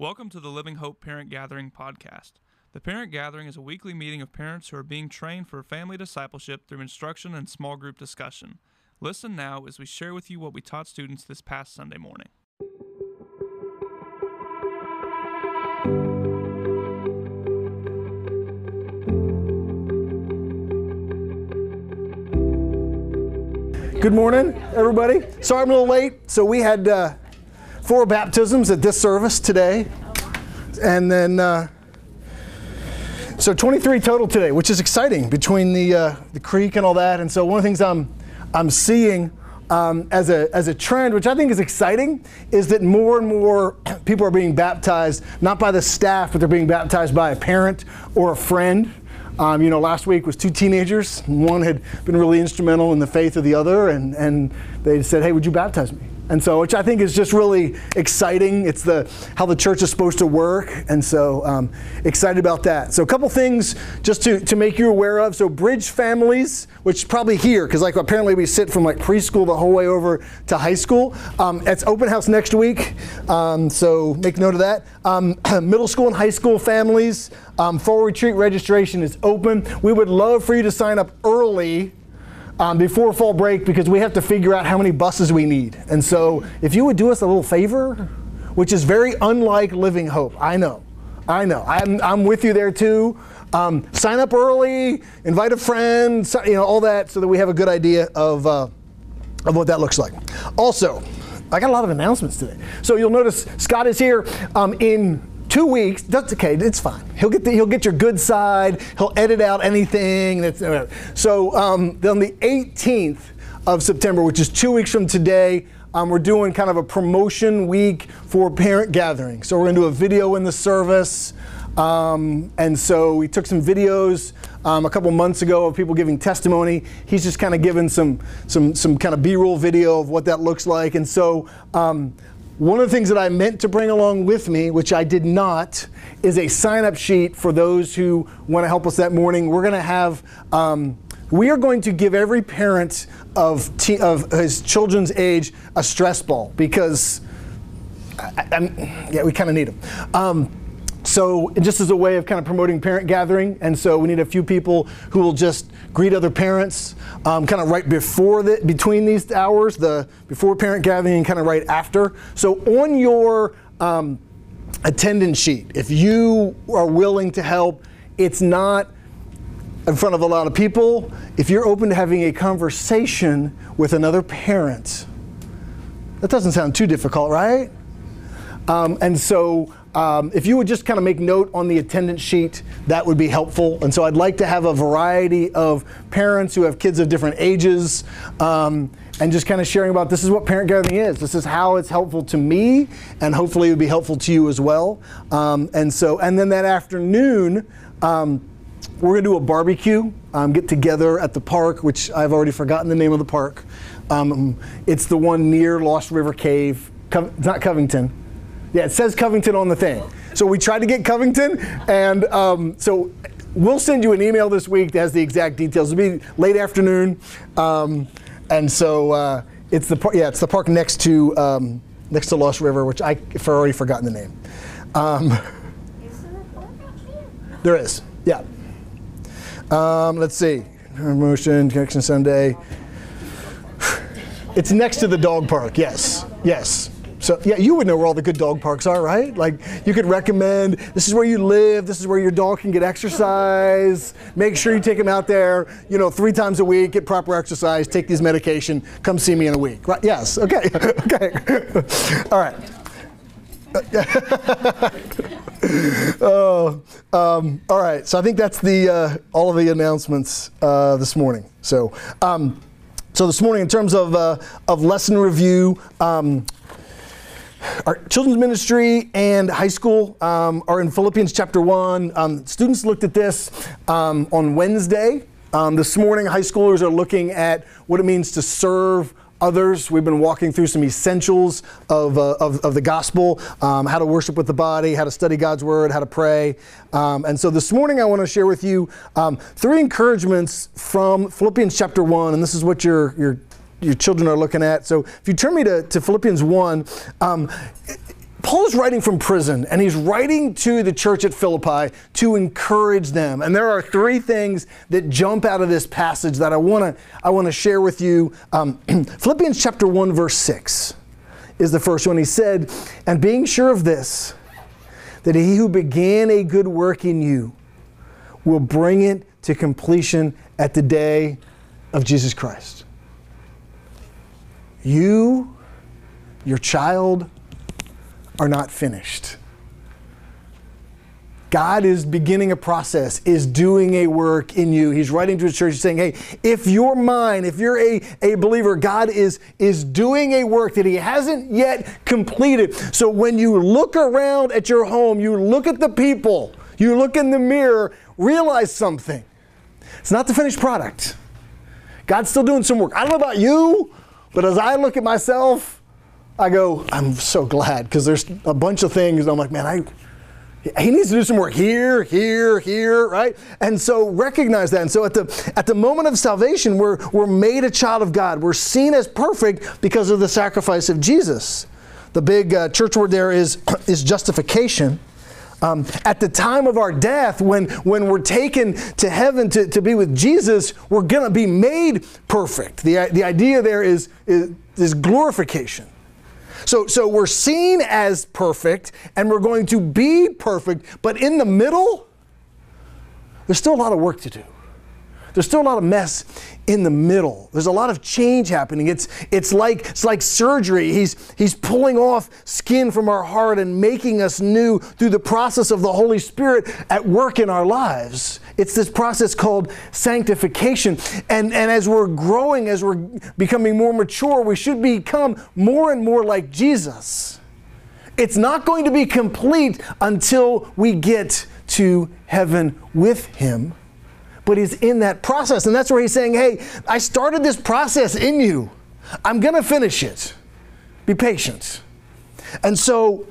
Welcome to the Living Hope Parent Gathering podcast. The Parent Gathering is a weekly meeting of parents who are being trained for family discipleship through instruction and small group discussion. Listen now as we share with you what we taught students this past Sunday morning. Good morning, everybody. Sorry I'm a little late. So we had uh, four baptisms at this service today, and then uh, so 23 total today, which is exciting between the uh, the creek and all that. And so one of the things I'm I'm seeing um, as a as a trend, which I think is exciting, is that more and more people are being baptized not by the staff, but they're being baptized by a parent or a friend. Um, you know, last week was two teenagers. One had been really instrumental in the faith of the other, and, and they said, Hey, would you baptize me? And so, which I think is just really exciting. It's the how the church is supposed to work, and so um, excited about that. So, a couple things just to, to make you aware of. So, Bridge families, which probably here, because like apparently we sit from like preschool the whole way over to high school. Um, it's open house next week, um, so make note of that. Um, middle school and high school families, um, fall retreat registration is open. We would love for you to sign up early um, before fall break because we have to figure out how many buses we need. And so, if you would do us a little favor, which is very unlike Living Hope, I know, I know, I'm, I'm with you there too. Um, sign up early, invite a friend, you know, all that, so that we have a good idea of uh, of what that looks like. Also, I got a lot of announcements today. So you'll notice Scott is here um, in two weeks. That's okay. It's fine. He'll get the, he'll get your good side. He'll edit out anything. That's, so um, on the 18th of September, which is two weeks from today. Um, we're doing kind of a promotion week for parent gathering. So we're going to do a video in the service. Um, and so we took some videos um, a couple months ago of people giving testimony. He's just kind of given some some some kind of B-roll video of what that looks like. And so um, one of the things that I meant to bring along with me, which I did not, is a sign-up sheet for those who want to help us that morning. We're going to have. Um, we are going to give every parent of, of his children's age a stress ball because I, yeah, we kind of need them. Um, so just as a way of kind of promoting parent gathering, and so we need a few people who will just greet other parents, um, kind of right before the between these hours, the before parent gathering and kind of right after. So on your um, attendance sheet, if you are willing to help, it's not in front of a lot of people. If you're open to having a conversation with another parent, that doesn't sound too difficult, right? Um, and so, um, if you would just kind of make note on the attendance sheet, that would be helpful. And so, I'd like to have a variety of parents who have kids of different ages um, and just kind of sharing about this is what parent gathering is. This is how it's helpful to me, and hopefully, it would be helpful to you as well. Um, and so, and then that afternoon, um, we're going to do a barbecue, um, get together at the park, which I've already forgotten the name of the park. Um, it's the one near Lost River Cave. Co- it's not Covington. Yeah, it says Covington on the thing. So we tried to get Covington, and um, so we'll send you an email this week that has the exact details. It'll be late afternoon, um, and so uh, it's the par- yeah, it's the park next to um, next to Lost River, which I have already forgotten the name. Um, there is, yeah. Um, let's see. Motion Connection Sunday. It's next to the dog park, yes. Yes. So, yeah, you would know where all the good dog parks are, right? Like, you could recommend this is where you live, this is where your dog can get exercise. Make sure you take him out there, you know, three times a week, get proper exercise, take these medication, come see me in a week. Right? Yes, okay, okay. all right. Oh, um, all right. So I think that's the uh, all of the announcements uh, this morning. So, um, so this morning, in terms of uh, of lesson review, um, our children's ministry and high school um, are in Philippians chapter one. Um, students looked at this um, on Wednesday. Um, this morning, high schoolers are looking at what it means to serve others. We've been walking through some essentials of, uh, of, of, the gospel, um, how to worship with the body, how to study God's word, how to pray. Um, and so this morning I want to share with you um, three encouragements from Philippians chapter 1, and this is what your, your, your children are looking at. So if you turn me to, to Philippians 1, Paul is writing from prison, and he's writing to the church at Philippi to encourage them. And there are three things that jump out of this passage that I want to I want to share with you. Um, Philippians chapter one, verse six, is the first one. He said, "And being sure of this, that he who began a good work in you will bring it to completion at the day of Jesus Christ." You, your child are not finished. God is beginning a process, is doing a work in you. He's writing to his church saying, hey, if you're mine, if you're a, a believer, God is, is doing a work that he hasn't yet completed. So when you look around at your home, you look at the people, you look in the mirror, realize something. It's not the finished product. God's still doing some work. I don't know about you, but as I look at myself, I go, I'm so glad because there's a bunch of things. I'm like, man, I he needs to do some work here, here, here, right? And so recognize that. And so at the at the moment of salvation, we're we're made a child of God. We're seen as perfect because of the sacrifice of Jesus. The big uh, church word there is is justification. Um, at the time of our death, when, when we're taken to heaven to, to be with Jesus, we're going to be made perfect. The, the idea there is, is, is glorification. So, so we're seen as perfect and we're going to be perfect, but in the middle, there's still a lot of work to do. There's still a lot of mess in the middle. There's a lot of change happening. It's, it's, like, it's like surgery. He's, he's pulling off skin from our heart and making us new through the process of the Holy Spirit at work in our lives. It's this process called sanctification. And, and as we're growing, as we're becoming more mature, we should become more and more like Jesus. It's not going to be complete until we get to heaven with Him but he's in that process. And that's where he's saying, hey, I started this process in you. I'm going to finish it. Be patient. And so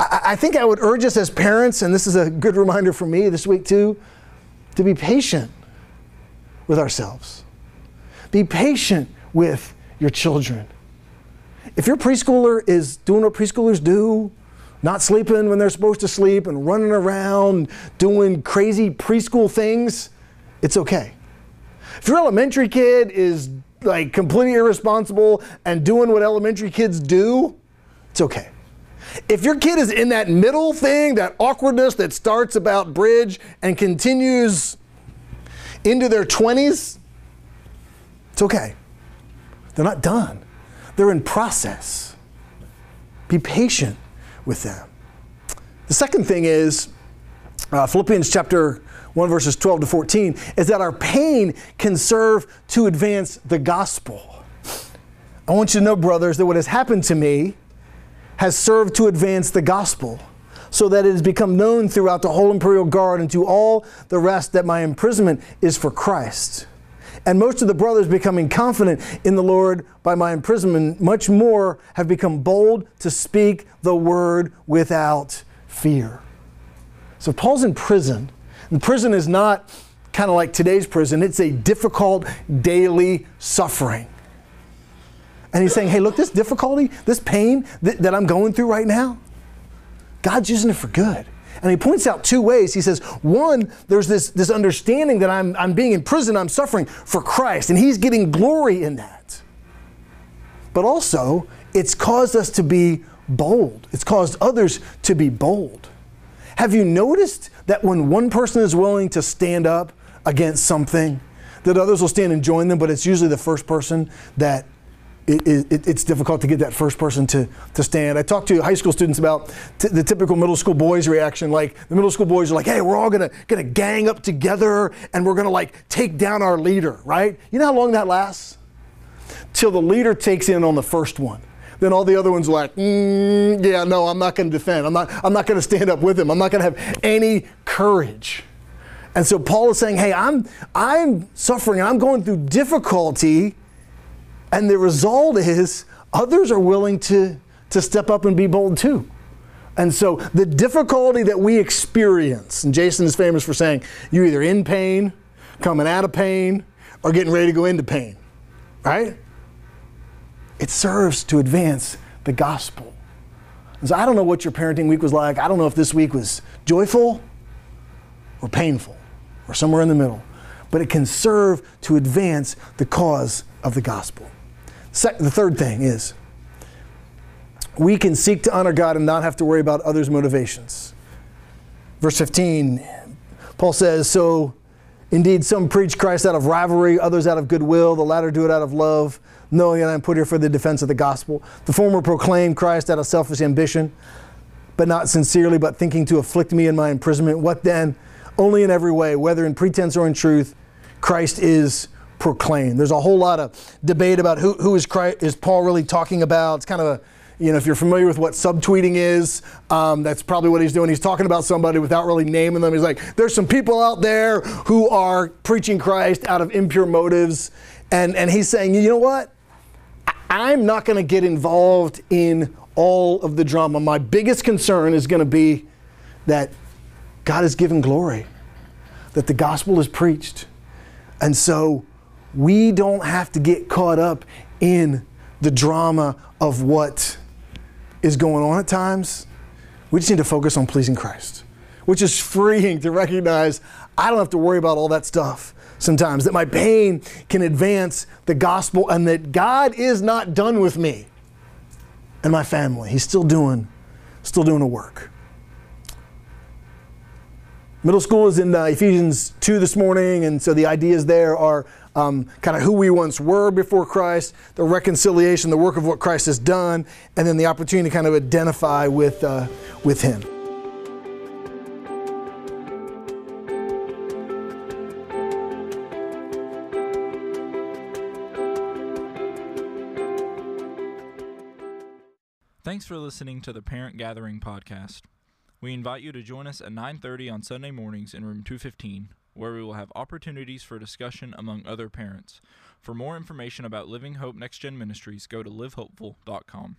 I, I, think I would urge us as parents, and this is a good reminder for me this week too, to be patient with ourselves. Be patient with your children. If your preschooler is doing what preschoolers do, not sleeping when they're supposed to sleep and running around doing crazy preschool things, it's okay. If your elementary kid is like completely irresponsible and doing what elementary kids do, it's okay. If your kid is in that middle thing, that awkwardness that starts about bridge and continues into their 20s, it's okay. They're not done, they're in process. Be patient with them. The second thing is uh, Philippians chapter 1 verses 12 to 14, is that our pain can serve to advance the gospel. I want you to know, brothers, that what has happened to me has served to advance the gospel, so that it has become known throughout the whole imperial guard and to all the rest that my imprisonment is for Christ. And most of the brothers becoming confident in the Lord by my imprisonment, much more have become bold to speak the word without fear. So Paul's in prison and prison is not kind of like today's prison, it's a difficult daily suffering. And he's saying, hey, look, this difficulty, this pain that, that I'm going through right now, God's using it for good. And he points out two ways. He says, one, there's this, this understanding that I'm, I'm being in prison, I'm suffering for Christ, and he's getting glory in that. But also, it's caused us to be bold, it's caused others to be bold. Have you noticed that when one person is willing to stand up against something, that others will stand and join them, but it's usually the first person that it, it, it's difficult to get that first person to, to stand. I talked to high school students about t- the typical middle school boys reaction. Like the middle school boys are like, "Hey, we're all gonna gonna gang up together and we're gonna like take down our leader, right?" You know how long that lasts? Till the leader takes in on the first one then all the other ones are like, mm, yeah, no, I'm not going to defend. I'm not, I'm not going to stand up with him. I'm not going to have any courage. And so Paul is saying, hey, I'm, I'm suffering I'm going through difficulty. And the result is others are willing to, to step up and be bold too. And so the difficulty that we experience, and Jason is famous for saying, you're either in pain, coming out of pain, or getting ready to go into pain, right? It serves to advance the gospel. So I don't know what your parenting week was like. I don't know if this week was joyful or painful or somewhere in the middle. But it can serve to advance the cause of the gospel. the third thing is we can seek to honor God and not have to worry about others' motivations. Verse 15, Paul says, So indeed, some preach Christ out of rivalry, others out of goodwill, the latter do it out of love, knowing that I am put here for the defense of the gospel. The former proclaimed Christ out of selfish ambition, but not sincerely, but thinking to afflict me in my imprisonment. What then? Only in every way, whether in pretense or in truth, Christ is proclaimed. There's a whole lot of debate about who, who is, Christ, is Paul really talking about. It's kind of a you know, if you're familiar with what subtweeting is, um, that's probably what he's doing. He's talking about somebody without really naming them. He's like, there's some people out there who are preaching Christ out of impure motives. And, and he's saying, you know what? I'm not going to get involved in all of the drama. My biggest concern is going to be that God is given glory, that the gospel is preached. And so we don't have to get caught up in the drama of what is going on at times. We just need to focus on pleasing Christ, which is freeing to recognize I don't have to worry about all that stuff sometimes, that my pain can advance the gospel and that God is not done with me and my family. He's still doing, still doing a work. Middle school is in uh, Ephesians 2 this morning, and so the ideas there are um, kind of who we once were before Christ, the reconciliation, the work of what Christ has done, and then the opportunity to kind of identify with, uh, with Him. Thanks for listening to the Parent Gathering podcast. We invite you to join us at 9:30 on Sunday mornings in room 215, where we will have opportunities for discussion among other parents. For more information about Living Hope Next Gen Ministries, go to livehopeful.com.